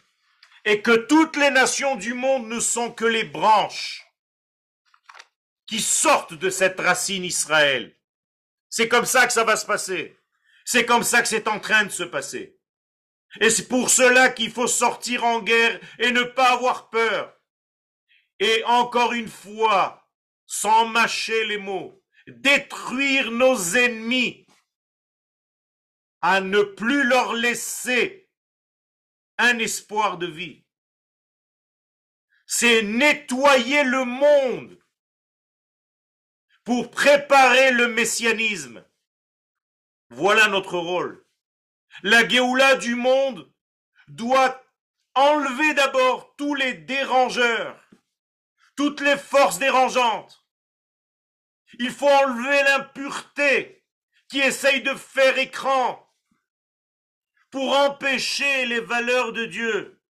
et que toutes les nations du monde ne sont que les branches qui sortent de cette racine Israël. C'est comme ça que ça va se passer. C'est comme ça que c'est en train de se passer. Et c'est pour cela qu'il faut sortir en guerre et ne pas avoir peur. Et encore une fois, sans mâcher les mots, détruire nos ennemis, à ne plus leur laisser un espoir de vie. C'est nettoyer le monde pour préparer le messianisme. Voilà notre rôle. La Géoula du monde doit enlever d'abord tous les dérangeurs, toutes les forces dérangeantes. Il faut enlever l'impureté qui essaye de faire écran pour empêcher les valeurs de Dieu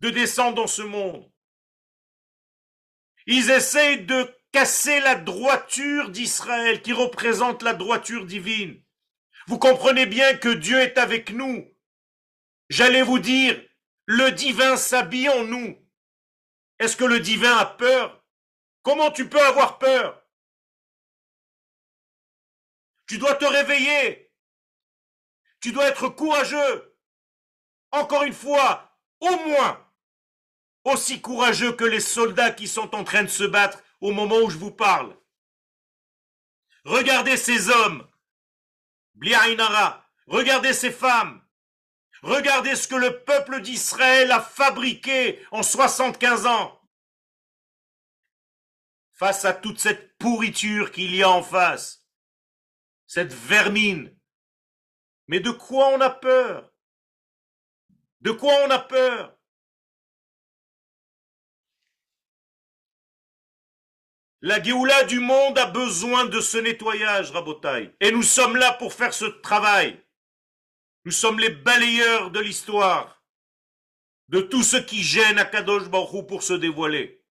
de descendre dans ce monde. Ils essayent de casser la droiture d'Israël qui représente la droiture divine. Vous comprenez bien que Dieu est avec nous. J'allais vous dire, le divin s'habille en nous. Est-ce que le divin a peur? Comment tu peux avoir peur? Tu dois te réveiller. Tu dois être courageux. Encore une fois, au moins aussi courageux que les soldats qui sont en train de se battre au moment où je vous parle. Regardez ces hommes, Bliainara, regardez ces femmes, regardez ce que le peuple d'Israël a fabriqué en 75 ans. Face à toute cette pourriture qu'il y a en face, cette vermine. Mais de quoi on a peur? De quoi on a peur? La Géoula du monde a besoin de ce nettoyage, Rabotaï. Et nous sommes là pour faire ce travail. Nous sommes les balayeurs de l'histoire. De tout ce qui gêne Akadosh Baruch pour se dévoiler.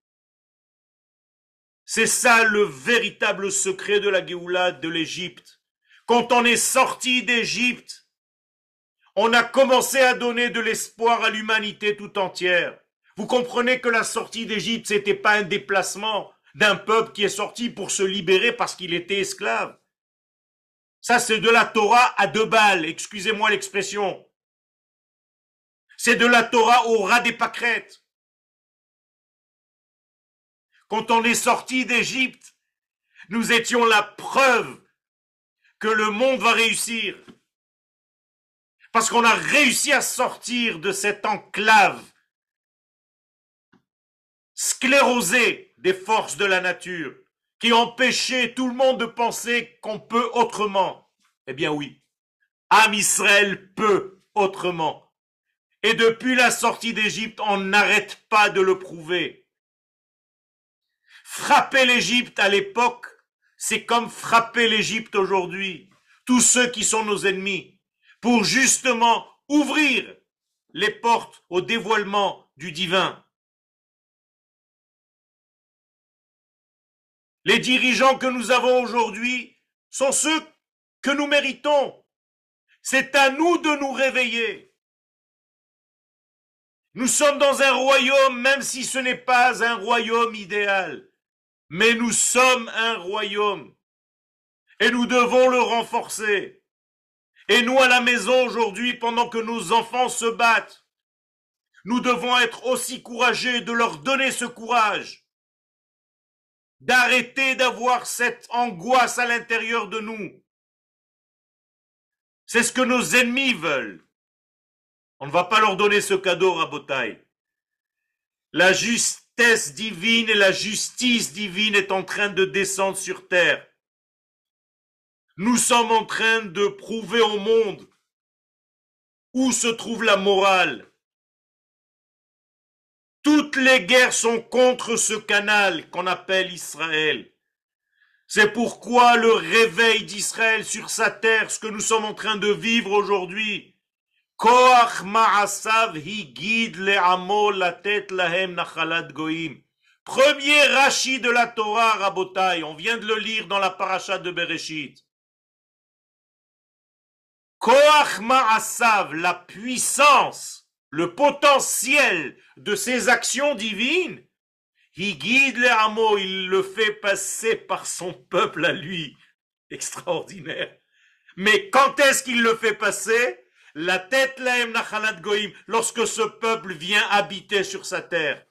C'est ça le véritable secret de la Géoula de l'Égypte. Quand on est sorti d'Égypte, on a commencé à donner de l'espoir à l'humanité tout entière. Vous comprenez que la sortie d'Égypte, c'était pas un déplacement, d'un peuple qui est sorti pour se libérer parce qu'il était esclave. Ça, c'est de la Torah à deux balles, excusez-moi l'expression. C'est de la Torah au ras des pâquerettes. Quand on est sorti d'Égypte, nous étions la preuve que le monde va réussir. Parce qu'on a réussi à sortir de cette enclave sclérosée des forces de la nature qui empêchaient tout le monde de penser qu'on peut autrement. Eh bien oui, Am Israël peut autrement. Et depuis la sortie d'Égypte, on n'arrête pas de le prouver. Frapper l'Égypte à l'époque, c'est comme frapper l'Égypte aujourd'hui. Tous ceux qui sont nos ennemis, pour justement ouvrir les portes au dévoilement du divin. Les dirigeants que nous avons aujourd'hui sont ceux que nous méritons. C'est à nous de nous réveiller. Nous sommes dans un royaume, même si ce n'est pas un royaume idéal, mais nous sommes un royaume. Et nous devons le renforcer. Et nous, à la maison aujourd'hui, pendant que nos enfants se battent, nous devons être aussi courageux de leur donner ce courage d'arrêter d'avoir cette angoisse à l'intérieur de nous. C'est ce que nos ennemis veulent. On ne va pas leur donner ce cadeau, Rabotaille. La justesse divine et la justice divine est en train de descendre sur terre. Nous sommes en train de prouver au monde où se trouve la morale, toutes les guerres sont contre ce canal qu'on appelle Israël. C'est pourquoi le réveil d'Israël sur sa terre, ce que nous sommes en train de vivre aujourd'hui, Koach Ma'asav Higid Le'amo Latet Lahem Nachalat Goim. Premier Rashi de la Torah, Rabotai, on vient de le lire dans la paracha de Bereshit. Koach Ma'asav, la puissance, le potentiel de ses actions divines, il guide le hameau, il le fait passer par son peuple à lui. Extraordinaire. Mais quand est-ce qu'il le fait passer? La tête laem nachalat goïm, lorsque ce peuple vient habiter sur sa terre.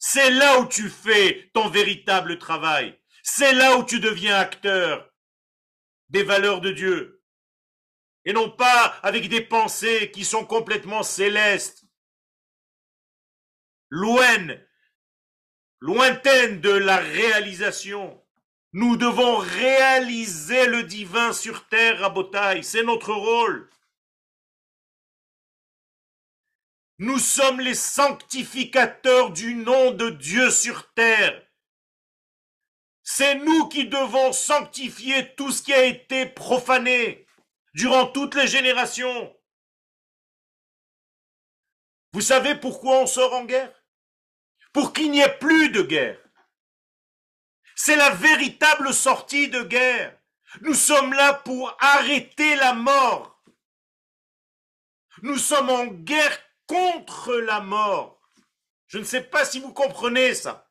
C'est là où tu fais ton véritable travail. C'est là où tu deviens acteur des valeurs de Dieu. Et non pas avec des pensées qui sont complètement célestes, loin, lointaines de la réalisation. Nous devons réaliser le divin sur terre à Botaï. C'est notre rôle. Nous sommes les sanctificateurs du nom de Dieu sur terre. C'est nous qui devons sanctifier tout ce qui a été profané durant toutes les générations. Vous savez pourquoi on sort en guerre? Pour qu'il n'y ait plus de guerre. C'est la véritable sortie de guerre. Nous sommes là pour arrêter la mort. Nous sommes en guerre contre la mort. Je ne sais pas si vous comprenez ça.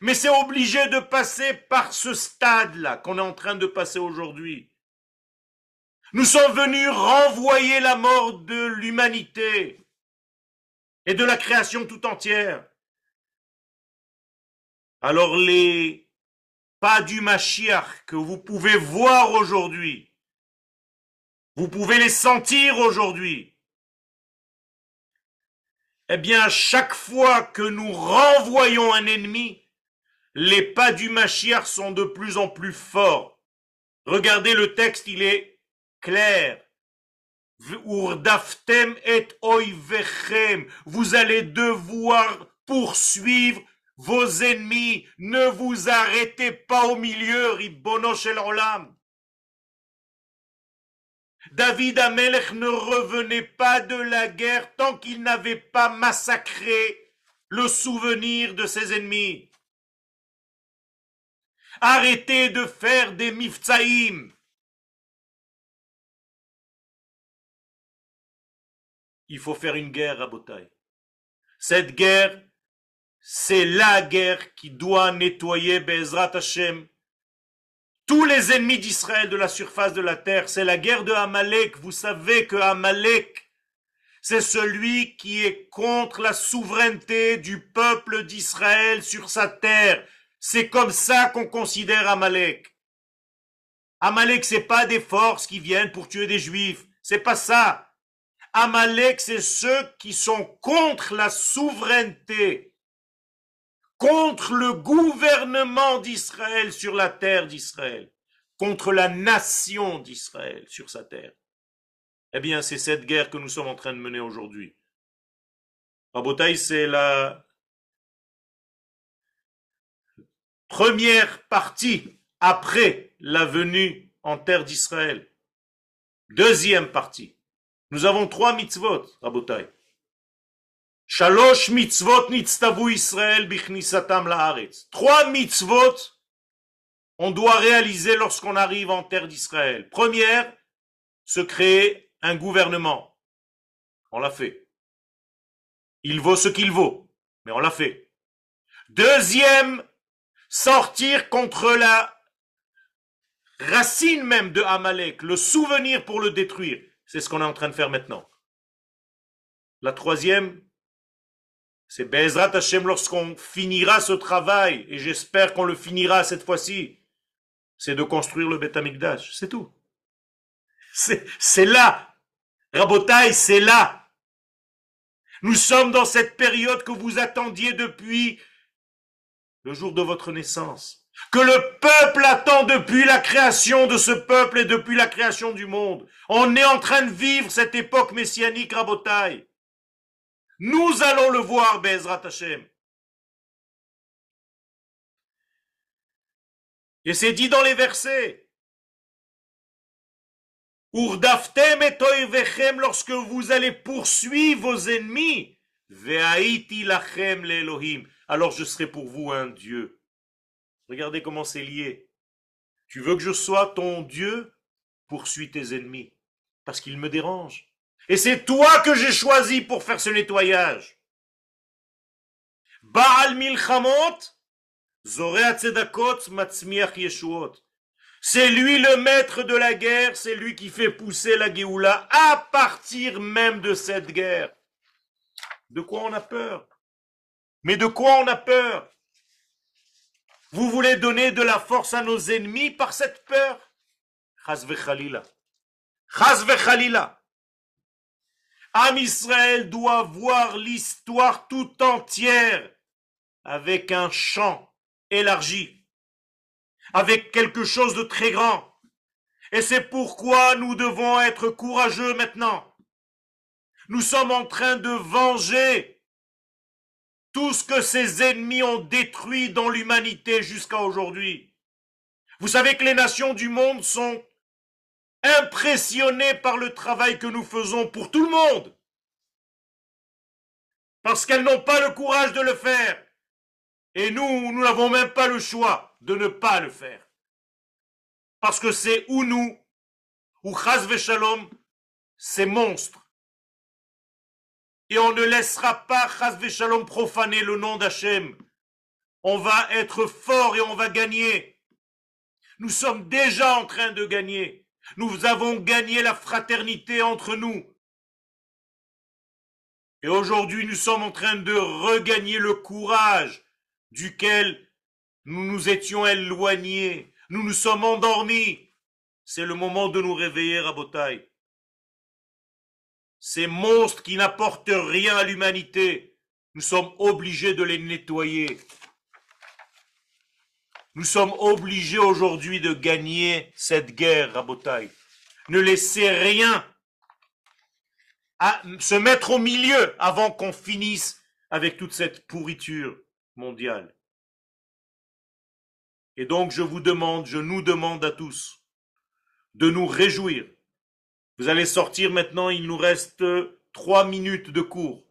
Mais c'est obligé de passer par ce stade-là qu'on est en train de passer aujourd'hui. Nous sommes venus renvoyer la mort de l'humanité et de la création tout entière. Alors les pas du Mashiach que vous pouvez voir aujourd'hui. Vous pouvez les sentir aujourd'hui. Eh bien, chaque fois que nous renvoyons un ennemi, les pas du Mashiach sont de plus en plus forts. Regardez le texte, il est clair. Vous allez devoir poursuivre vos ennemis, ne vous arrêtez pas au milieu. David Amelech ne revenait pas de la guerre tant qu'il n'avait pas massacré le souvenir de ses ennemis. Arrêtez de faire des mifzaïm. Il faut faire une guerre à Botaï. Cette guerre, c'est la guerre qui doit nettoyer Bezrat Hashem. Tous les ennemis d'Israël de la surface de la terre, c'est la guerre de Amalek. Vous savez que Amalek, c'est celui qui est contre la souveraineté du peuple d'Israël sur sa terre. C'est comme ça qu'on considère Amalek. Amalek, c'est pas des forces qui viennent pour tuer des juifs. C'est pas ça. Amalek, c'est ceux qui sont contre la souveraineté contre le gouvernement d'Israël sur la terre d'Israël, contre la nation d'Israël sur sa terre. Eh bien, c'est cette guerre que nous sommes en train de mener aujourd'hui. Rabotaï, c'est la première partie après la venue en terre d'Israël. Deuxième partie. Nous avons trois mitzvot, Rabotaï. Shalosh mitzvot nitztavu Israël bichnisatam laaretz. Trois mitzvot on doit réaliser lorsqu'on arrive en terre d'Israël. Première, se créer un gouvernement. On l'a fait. Il vaut ce qu'il vaut, mais on l'a fait. Deuxième, sortir contre la racine même de Amalek, le souvenir pour le détruire. C'est ce qu'on est en train de faire maintenant. La troisième, c'est Bezrat Hashem lorsqu'on finira ce travail, et j'espère qu'on le finira cette fois-ci, c'est de construire le Beth. C'est tout. C'est là. Rabotai, c'est là. Nous sommes dans cette période que vous attendiez depuis le jour de votre naissance. Que le peuple attend depuis la création de ce peuple et depuis la création du monde. On est en train de vivre cette époque messianique, Rabotai. Nous allons le voir, Bezrat Hashem. Et c'est dit dans les versets. Urdaftem et lorsque vous allez poursuivre vos ennemis. Ve'aiti lachem l'Elohim. Alors je serai pour vous un Dieu. Regardez comment c'est lié. Tu veux que je sois ton Dieu? Poursuis tes ennemis. Parce qu'il me dérange. Et c'est toi que j'ai choisi pour faire ce nettoyage. Baal milchamot, yeshuot. C'est lui le maître de la guerre, c'est lui qui fait pousser la Géoula à partir même de cette guerre. De quoi on a peur? Mais de quoi on a peur? Vous voulez donner de la force à nos ennemis par cette peur? Chaz vechalila. Chaz vechalila. Am Israël doit voir l'histoire tout entière avec un champ élargi avec quelque chose de très grand. Et c'est pourquoi nous devons être courageux maintenant. Nous sommes en train de venger tout ce que ces ennemis ont détruit dans l'humanité jusqu'à aujourd'hui. Vous savez que les nations du monde sont impressionnées par le travail que nous faisons pour tout le monde. Parce qu'elles n'ont pas le courage de le faire. Et nous, nous n'avons même pas le choix de ne pas le faire. Parce que c'est ou nous, ou Shalom, ces monstres. Et on ne laissera pas Chaz Shalom profaner le nom d'Hachem. On va être fort et on va gagner. Nous sommes déjà en train de gagner. Nous avons gagné la fraternité entre nous. Et aujourd'hui, nous sommes en train de regagner le courage duquel nous nous étions éloignés, nous nous sommes endormis. C'est le moment de nous réveiller, Rabotai. Ces monstres qui n'apportent rien à l'humanité, nous sommes obligés de les nettoyer. Nous sommes obligés aujourd'hui de gagner cette guerre, Rabotai. Ne laissez rien à se mettre au milieu avant qu'on finisse avec toute cette pourriture mondiale. Et donc je vous demande, je nous demande à tous de nous réjouir. Vous allez sortir maintenant, il nous reste trois minutes de cours.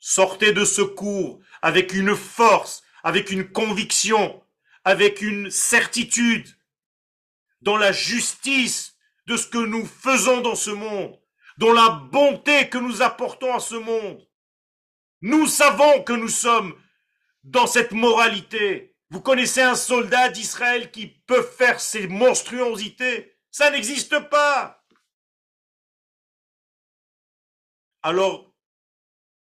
Sortez de ce cours avec une force, avec une conviction, avec une certitude dans la justice de ce que nous faisons dans ce monde, dans la bonté que nous apportons à ce monde. Nous savons que nous sommes dans cette moralité. Vous connaissez un soldat d'Israël qui peut faire ces monstruosités? Ça n'existe pas. Alors,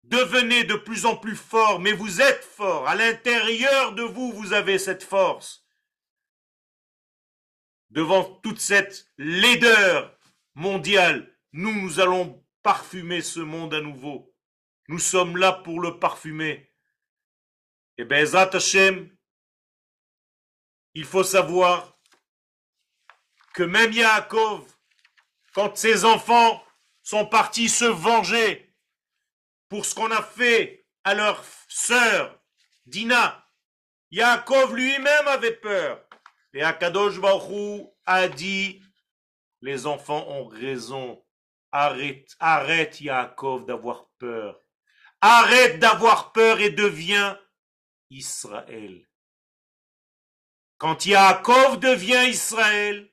devenez de plus en plus fort, mais vous êtes fort. À l'intérieur de vous, vous avez cette force. Devant toute cette laideur mondiale, nous, nous allons parfumer ce monde à nouveau. Nous sommes là pour le parfumer. Et Bezat Hashem, il faut savoir que même Yaakov, quand ses enfants sont partis se venger pour ce qu'on a fait à leur sœur Dina, Yaakov lui-même avait peur. Et Akadosh Baruch a dit, les enfants ont raison. Arrête, arrête Yaakov d'avoir peur. Arrête d'avoir peur et deviens Israël. Quand Yaakov devient Israël,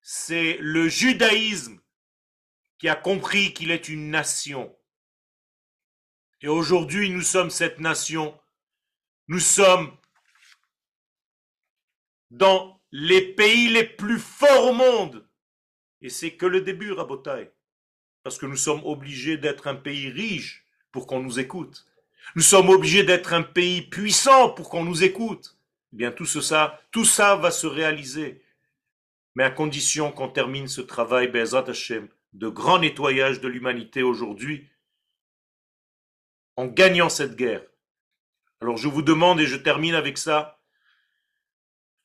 c'est le judaïsme qui a compris qu'il est une nation. Et aujourd'hui, nous sommes cette nation. Nous sommes dans les pays les plus forts au monde. Et c'est que le début, Rabotai. Parce que nous sommes obligés d'être un pays riche pour qu'on nous écoute. Nous sommes obligés d'être un pays puissant pour qu'on nous écoute. Eh bien, tout ça, tout ça va se réaliser. Mais à condition qu'on termine ce travail, Bezat Hashem, de grand nettoyage de l'humanité aujourd'hui, en gagnant cette guerre. Alors je vous demande, et je termine avec ça,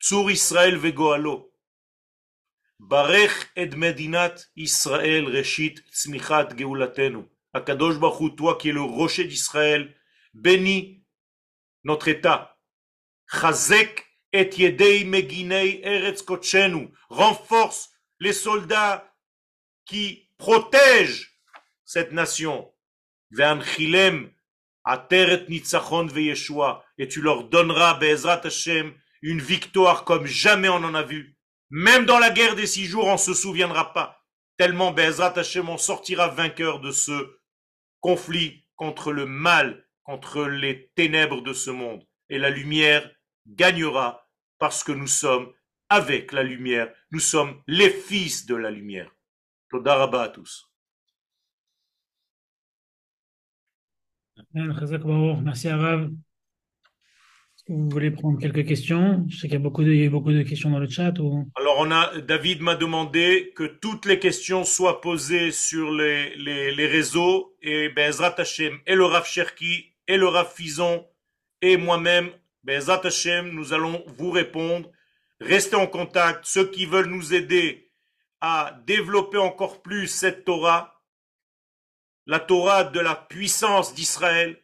Tsur Israël vegoalo. Barech ed medinat Israël reshit tzmichat geulatenu. Akadosh Baruch toi qui es le rocher d'Israël, bénis notre État. Chazek et yedei meginei eretz Renforce les soldats qui protègent cette nation. Et tu leur donneras, Be'ezrat Hashem, une victoire comme jamais on en a vu. Même dans la guerre des six jours, on se souviendra pas. tellement Bezrat Hashem on sortira vainqueur de ce conflit contre le mal, contre les ténèbres de ce monde. Et la lumière gagnera parce que nous sommes avec la lumière, nous sommes les fils de la lumière. Todaraba à tous. Merci Arav. Est-ce que vous voulez prendre quelques questions? Je sais qu'il y a beaucoup de, il y a beaucoup de questions dans le chat. Ou... Alors on a, David m'a demandé que toutes les questions soient posées sur les, les, les réseaux et Bezrat Hashem et le Rav Cherki et le Rav Fison et moi-même, Bezrat Hashem, nous allons vous répondre. Restez en contact. Ceux qui veulent nous aider à développer encore plus cette Torah, la Torah de la puissance d'Israël,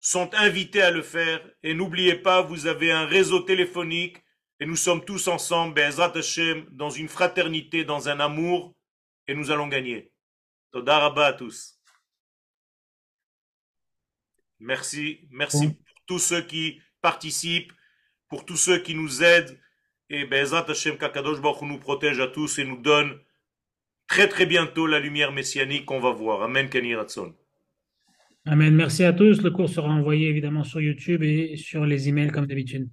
sont invités à le faire. Et n'oubliez pas, vous avez un réseau téléphonique et nous sommes tous ensemble, Be'ezrat Hashem, dans une fraternité, dans un amour, et nous allons gagner. Toda Rabba à tous. Merci, merci Bon. pour tous ceux qui participent, pour tous ceux qui nous aident, et Be'ezrat Hashem, Kakadosh Baruch nous protège à tous et nous donne très très bientôt la lumière messianique qu'on va voir. Amen, Kani Ratson. Amen. Merci à tous. Le cours sera envoyé évidemment sur YouTube et sur les emails comme d'habitude.